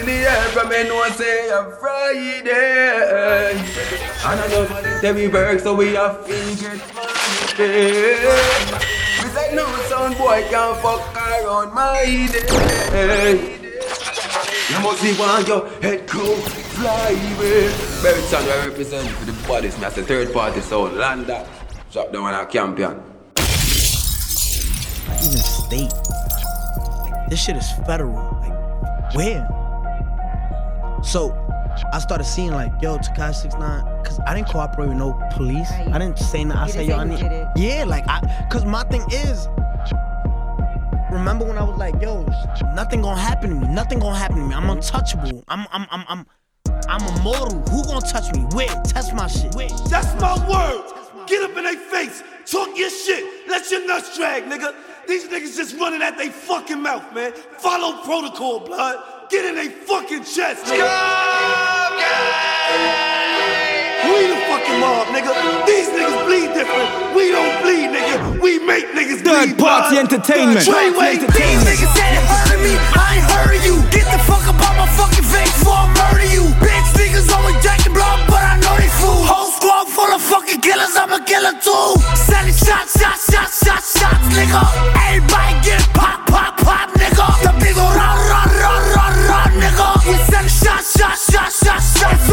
in the air from me know say a Friday. And I know that we work so we have get money. We say no son boy can't fuck around my day. You must be one your head cool fly away. Very sound I represent for the bodies, me as a third party sound. Land that. Drop down on a champion. even state. This shit is federal. Like, where? So, I started seeing like, yo, Tekashi 69, cause I didn't cooperate with no police. Right. I didn't say nothing. I said, yo, I need. Yeah, like, I, cause my thing is, remember when I was like, yo, nothing gonna happen to me. Nothing gonna happen to me. I'm untouchable. I'm, I'm, I'm, I'm, I'm immortal. Who gonna touch me? Where? Test my shit. Where? That's my word. Get up in their face. Talk your shit. Let your nuts drag, nigga. These niggas just running at they fucking mouth, man. Follow protocol, blood. Get in they fucking chest, nigga. We the fucking mob, nigga. These niggas bleed different. We don't bleed, nigga. We make niggas Third bleed. party blood. entertainment. Treyway, These niggas said it heard me. I ain't of you. Get the fuck up on my fucking face before I murder you. Bitch, niggas always jacking blood, but I know they fool. Whole squad full of fucking killers. I'm a killer too. Sending shots, shots, shots, shots, shots, nigga. Everybody get pop, pop, pop, nigga. The shots.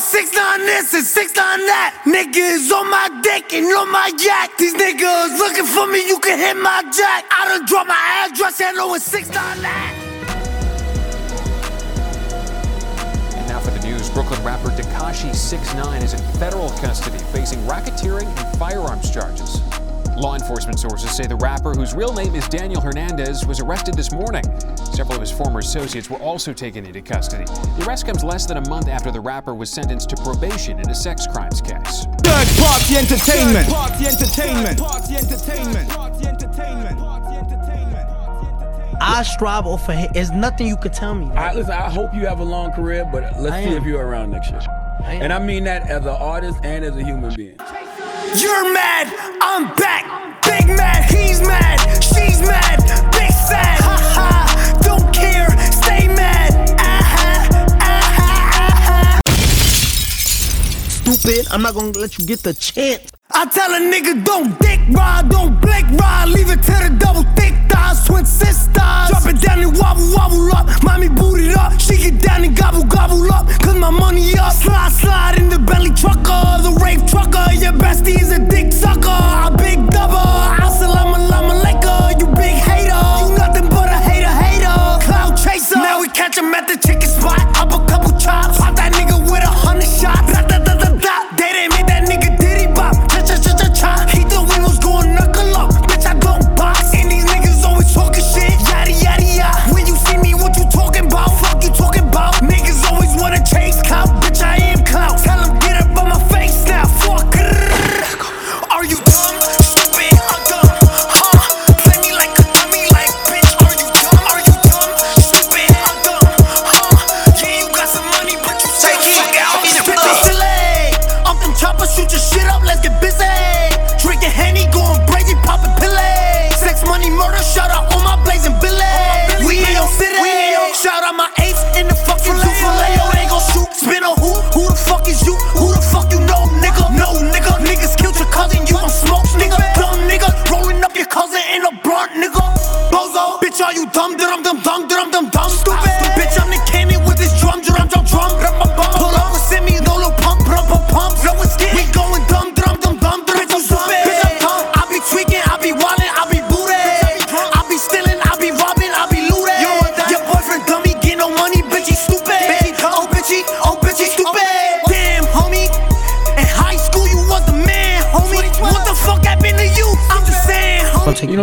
Six nine this and six nine that. Niggas on my dick and on my yak. These niggas looking for me, you can hit my jack. I done dropped my address and know it's six nine that. And now for the news, Brooklyn rapper Tekashi 69 is in federal custody facing racketeering and firearms charges. Law enforcement sources say the rapper, whose real name is Daniel Hernandez, was arrested this morning. Several of his former associates were also taken into custody. The arrest comes less than a month after the rapper was sentenced to probation in a sex crimes case. Third party entertainment. Third party entertainment. Party entertainment. Party entertainment. Party entertainment. I strive off of hit. There's nothing you could tell me. All right, listen, I hope you have a long career, but let's I see am. if you're around next year. I. And I mean that as an artist and as a human being. You're mad, I'm back. Big mad, he's mad, she's mad, big sad. Stupid. I'm not gonna let you get the chance. I tell a nigga don't dick ride, don't blink ride, leave it to the double thick thighs, twin sisters. Drop it down and wobble, wobble up, mommy boot it up, she get down and gobble, gobble up, cause my money up. Slide, slide in the belly trucker, the rape trucker, your bestie is a dick sucker, a big double. Assalamu alaikum, bitch, are you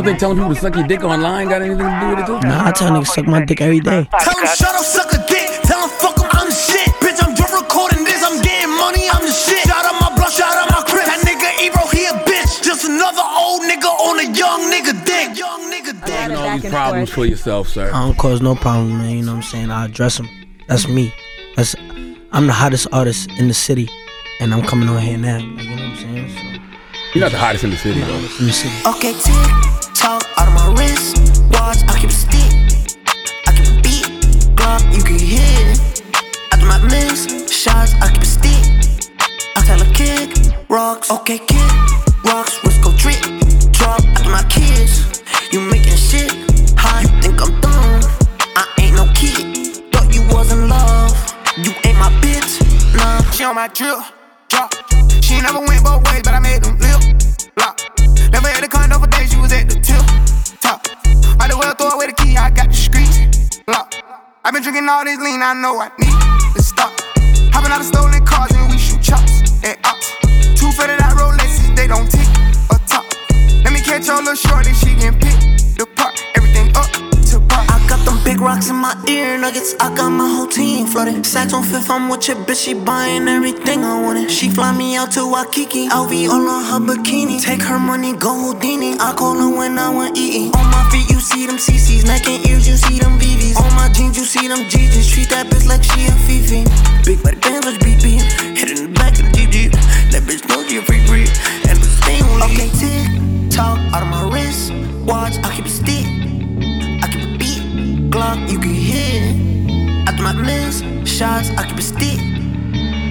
think telling people to suck your dick online got anything to do with it too? Nah, I tell niggas suck my dick every day. Tell him shut up, suck a dick. Tell him fuck him, I'm the shit. Bitch, I'm just recording this. I'm getting money, I'm the shit. Shout out my blood, shout out my crib. That nigga Ebro, he a bitch. Just another old nigga on a young nigga dick. Young nigga dick. Had it all these problems for yourself, sir. I don't cause no problem, man. You know what I'm saying? I address them. That's me. That's I'm the hottest artist in the city, and I'm coming on here now. You know what I'm saying? So, You're not the hottest in the city, though. in the city. Okay, tick talk out of my wrist. Watch, I keep a stick. I keep a beat. Glock, you can hit. After my miss shots, I keep a stick. I tell a kick. Rocks, okay, kick. Rocks, risk go trick Drop after my kids. You making shit. hot. you think I'm dumb? I ain't no kid. Thought you was in love. You ain't my bitch. Nah, she on my drill. Drop. She never went both ways, but I made them lip. Lock. Never had a condo for days, she was at the tip top. Might as well throw away the key, I got the streets lock. i been drinking all this lean, I know I need to stop. Hopping out of stolen cars and we shoot chops at ops. Two fitted out Rolexes, they don't tick or top. Let me catch your little shorty, she can pick rocks in my ear nuggets. I got my whole team flooded. Saks on fifth, I'm with your bitch. She buying everything I wanted. She fly me out to Waikiki. LV all on her bikini. Take her money, go Houdini. I call her when I want eating. On my feet, you see them CCs. Neck and ears, you see them VVs. On my jeans, you see them GGs. Treat that bitch like she a Fifi. Big body bands, like BB. Hit in the back of the Jeep. That bitch know she a free breed. And the thing Okay, tick, talk out of my wrist. Watch, I keep it stick. Glock, you can hear. After my miss shots, I keep it stick.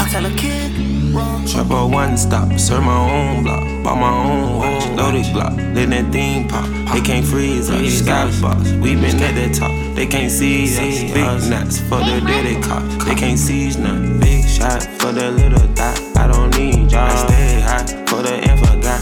I tell a kid, wrong. Trapper one stop, serve my own block, bought my own watch, loaded Glock, let that thing pop. They can't freeze us, skybox. We been at the top, they can't see us. Big nuts for the dirty cop, they can't seize none. Big shot for the little dot, I don't need y'all. I stay high for the info guy,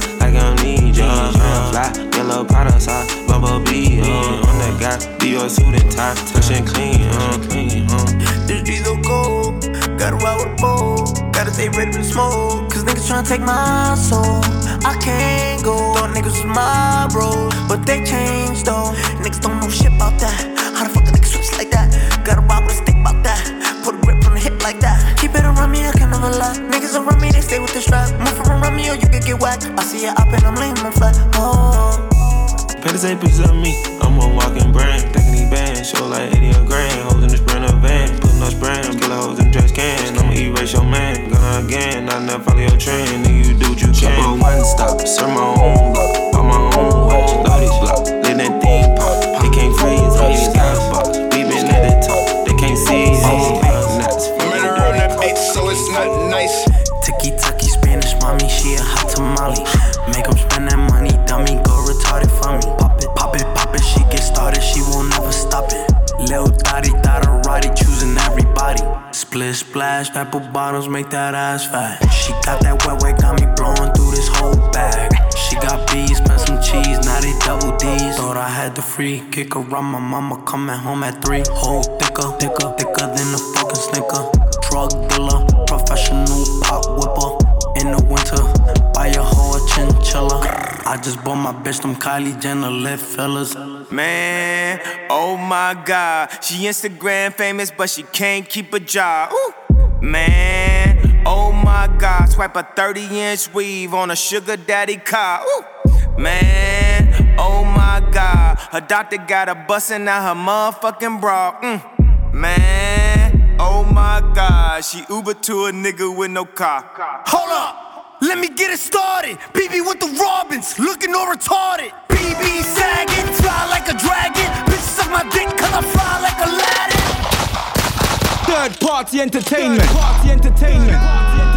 yellow powder sauce, bumblebee uh, on the guy. Dior suit and tie, touching clean, uh, clean, uh. This G so cold, gotta ride with a bow. Gotta stay ready to smoke, cause niggas tryna take my soul. I can't go, thought niggas was my bros, but they changed though. Niggas don't know shit about that. How the fuck a nigga switch like that? Gotta ride with a stick about that. Put a grip on the hip like that. Keep it around me, I can never lie. Niggas around me, they stay with the strap. Move from around me or you could get whacked. I see it up and I'm laying on flat. Oh. Better say pictures of me. I'm a walking brand. Stacking these bands, show like 80 a grand. Hoes in the sprinter van, putting no spraying. Killer hoes in dress can. I'ma erase your man. Gonna again, I never follow your trend. Nigga, you do what you can. Trouble one stop, serve my own Split splash, apple bottles, make that ass fat. She got that wet wet, got me blowing through this whole bag. She got bees, spent some cheese, now they double D's. Thought I had the free kick around my mama coming home at three. Whole thicker, thicker, thicker than a fucking snicker. Drug dealer, professional pop whipper. In the winter, buy a whole chinchilla. I just bought my bitch them Kylie Jenner lip fellas. Man, oh my god. She Instagram famous, but she can't keep a job. Ooh. Man, oh my god. Swipe a 30 inch weave on a sugar daddy car. Ooh. Man, oh my god. Her doctor got her busting out her motherfucking bra. Mm. Man, oh my god. She Uber to a nigga with no car. Hold up. Let me get it started. BB with the Robins, looking all retarded. BB sagging, fly like a dragon. Bitches suck my dick cause I fly like Aladdin. Third party entertainment. Third party entertainment. These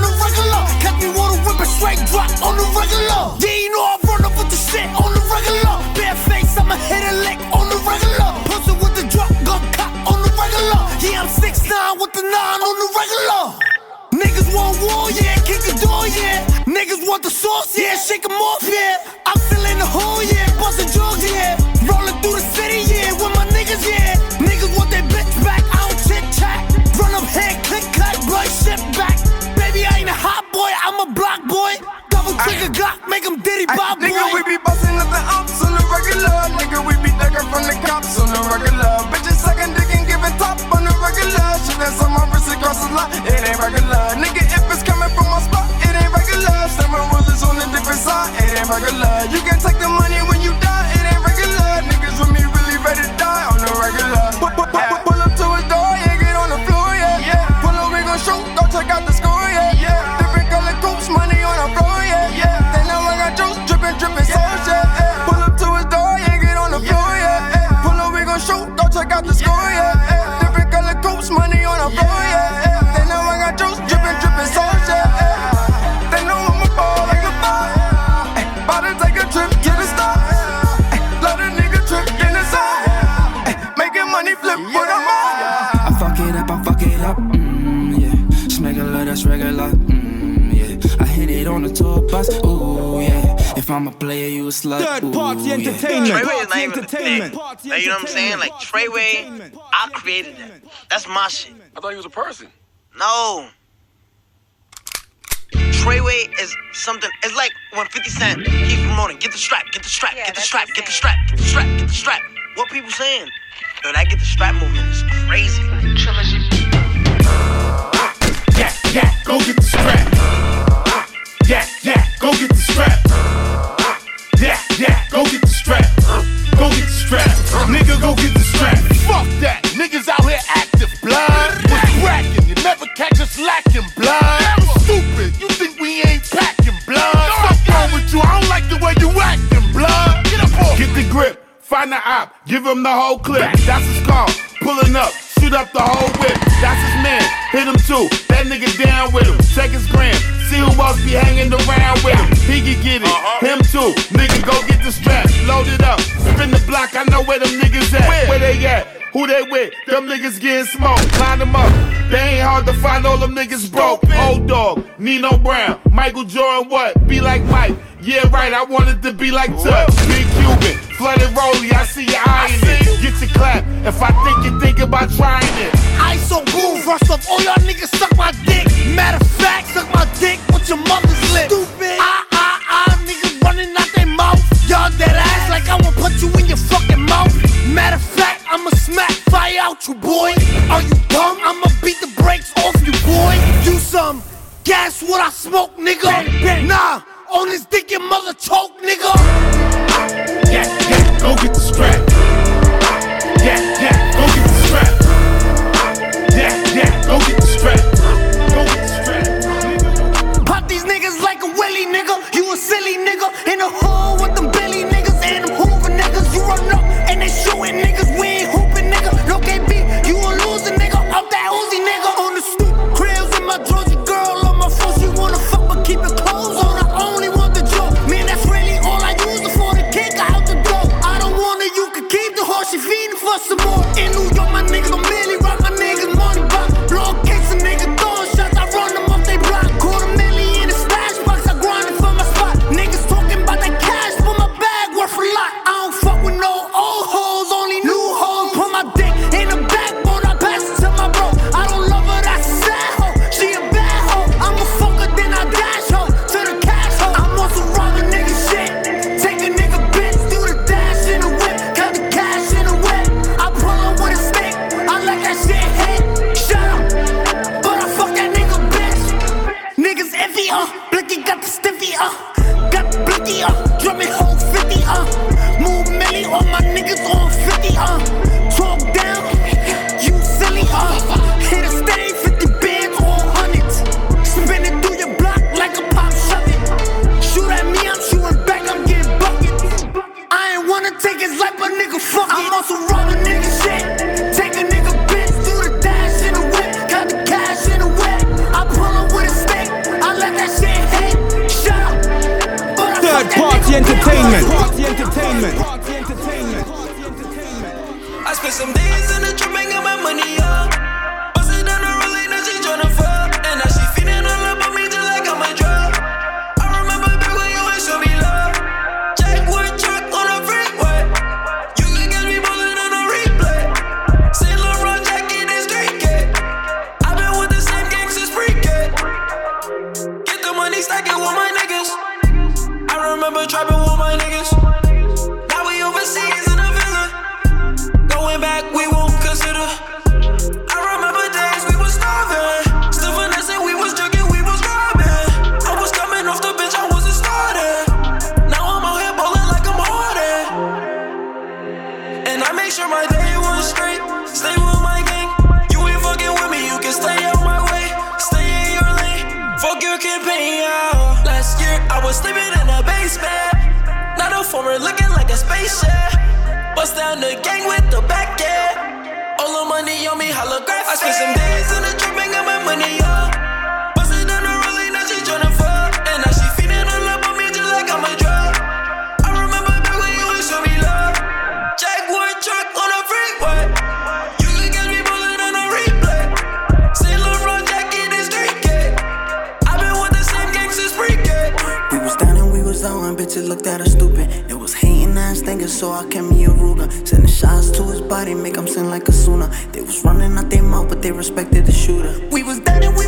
the regular. Catch me water whipping straight drop on the regular. You know want the sauce, yeah, shake 'em off, yeah. I'm in the hole, yeah, busting drugs, yeah. Rolling through the city, yeah, with my niggas, yeah. Niggas want their bitch back, I don't chit chat. Run up here, click, cut, blood, shit back. Baby, I ain't a hot boy, I'm a block boy. Double trigger Glock, make 'em diddy bop, boy. Nigga, we be busting up the ops on the regular. Nigga, we be ducking from the cops on the regular. Bitches sucking dick and giving top on the regular. Shit that's on my wrist across the lot, it ain't regular. Nigga, ain't regular. You can take the money when you die, it ain't regular. Niggas with me really ready to die on the regular. I'm a player, you a slut, Third party ooh, yeah. entertainment. Treyway is not even a thing. entertainment. Like, you know what I'm saying? Like Treyway, I created that. That's my shit. I thought he was a person. No. Treyway is something. It's like when 50 Cent keeps promoting, get the strap, get the strap, get the strap, get the strap, get the strap, get the strap. What people saying? Yo, that get the strap movement is crazy. Yeah, yeah, go get the strap. Yeah, yeah, go get the strap. Strap. Nigga, go get the strap. Fuck that. Niggas out here active, blood. What's cracking? You never catch us lacking, blood. Stupid. You think we ain't packing, blood? What's wrong with you? I don't like the way you acting, blood. Get up off. Get the grip. Find the op. Give him the whole clip. That's his call. Pulling up. Shoot up the whole whip. That's his. Hit him too. That nigga down with him. Check his gram. See who else be hanging around with him. He can get it. Uh-huh. Him too. Nigga, go get the strap. Load it up. Spin the block. I know where them niggas at. Where, they at? Who they with? Them niggas getting smoked. Line them up. They ain't hard to find. All them niggas broke. Old dog. Nino Brown. Michael Jordan. What? Be like Mike. Yeah, right. I wanted to be like Tuck. Big Cuban. Flooded Rolly. I see you eyeing it. Get your clap. If I think you think about trying it. I so boom, rust up. All y'all niggas suck my dick. Matter of fact, suck my dick with your mother's lip. Stupid. Ah, ah, out. Last year I was sleeping in a basement. Not a former looking like a spaceship. Bust down the gang with the back end. All the money on me holographic. I spent some days in the dream and got my money on. was out and bitches looked at her stupid. It was hating ass thinking, so I kept me a Ruger. Sending shots to his body, make him sing like a sooner. They was running out their mouth, but they respected the shooter. We was dead and we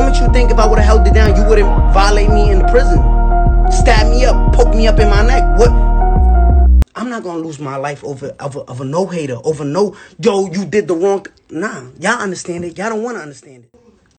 moment you think if I would have held it down, you wouldn't violate me in the prison, stab me up, poke me up in my neck. What? I'm not gonna lose my life over of a no hater, over no yo, you did the wrong. Th- nah, y'all understand it. Y'all don't want to understand it.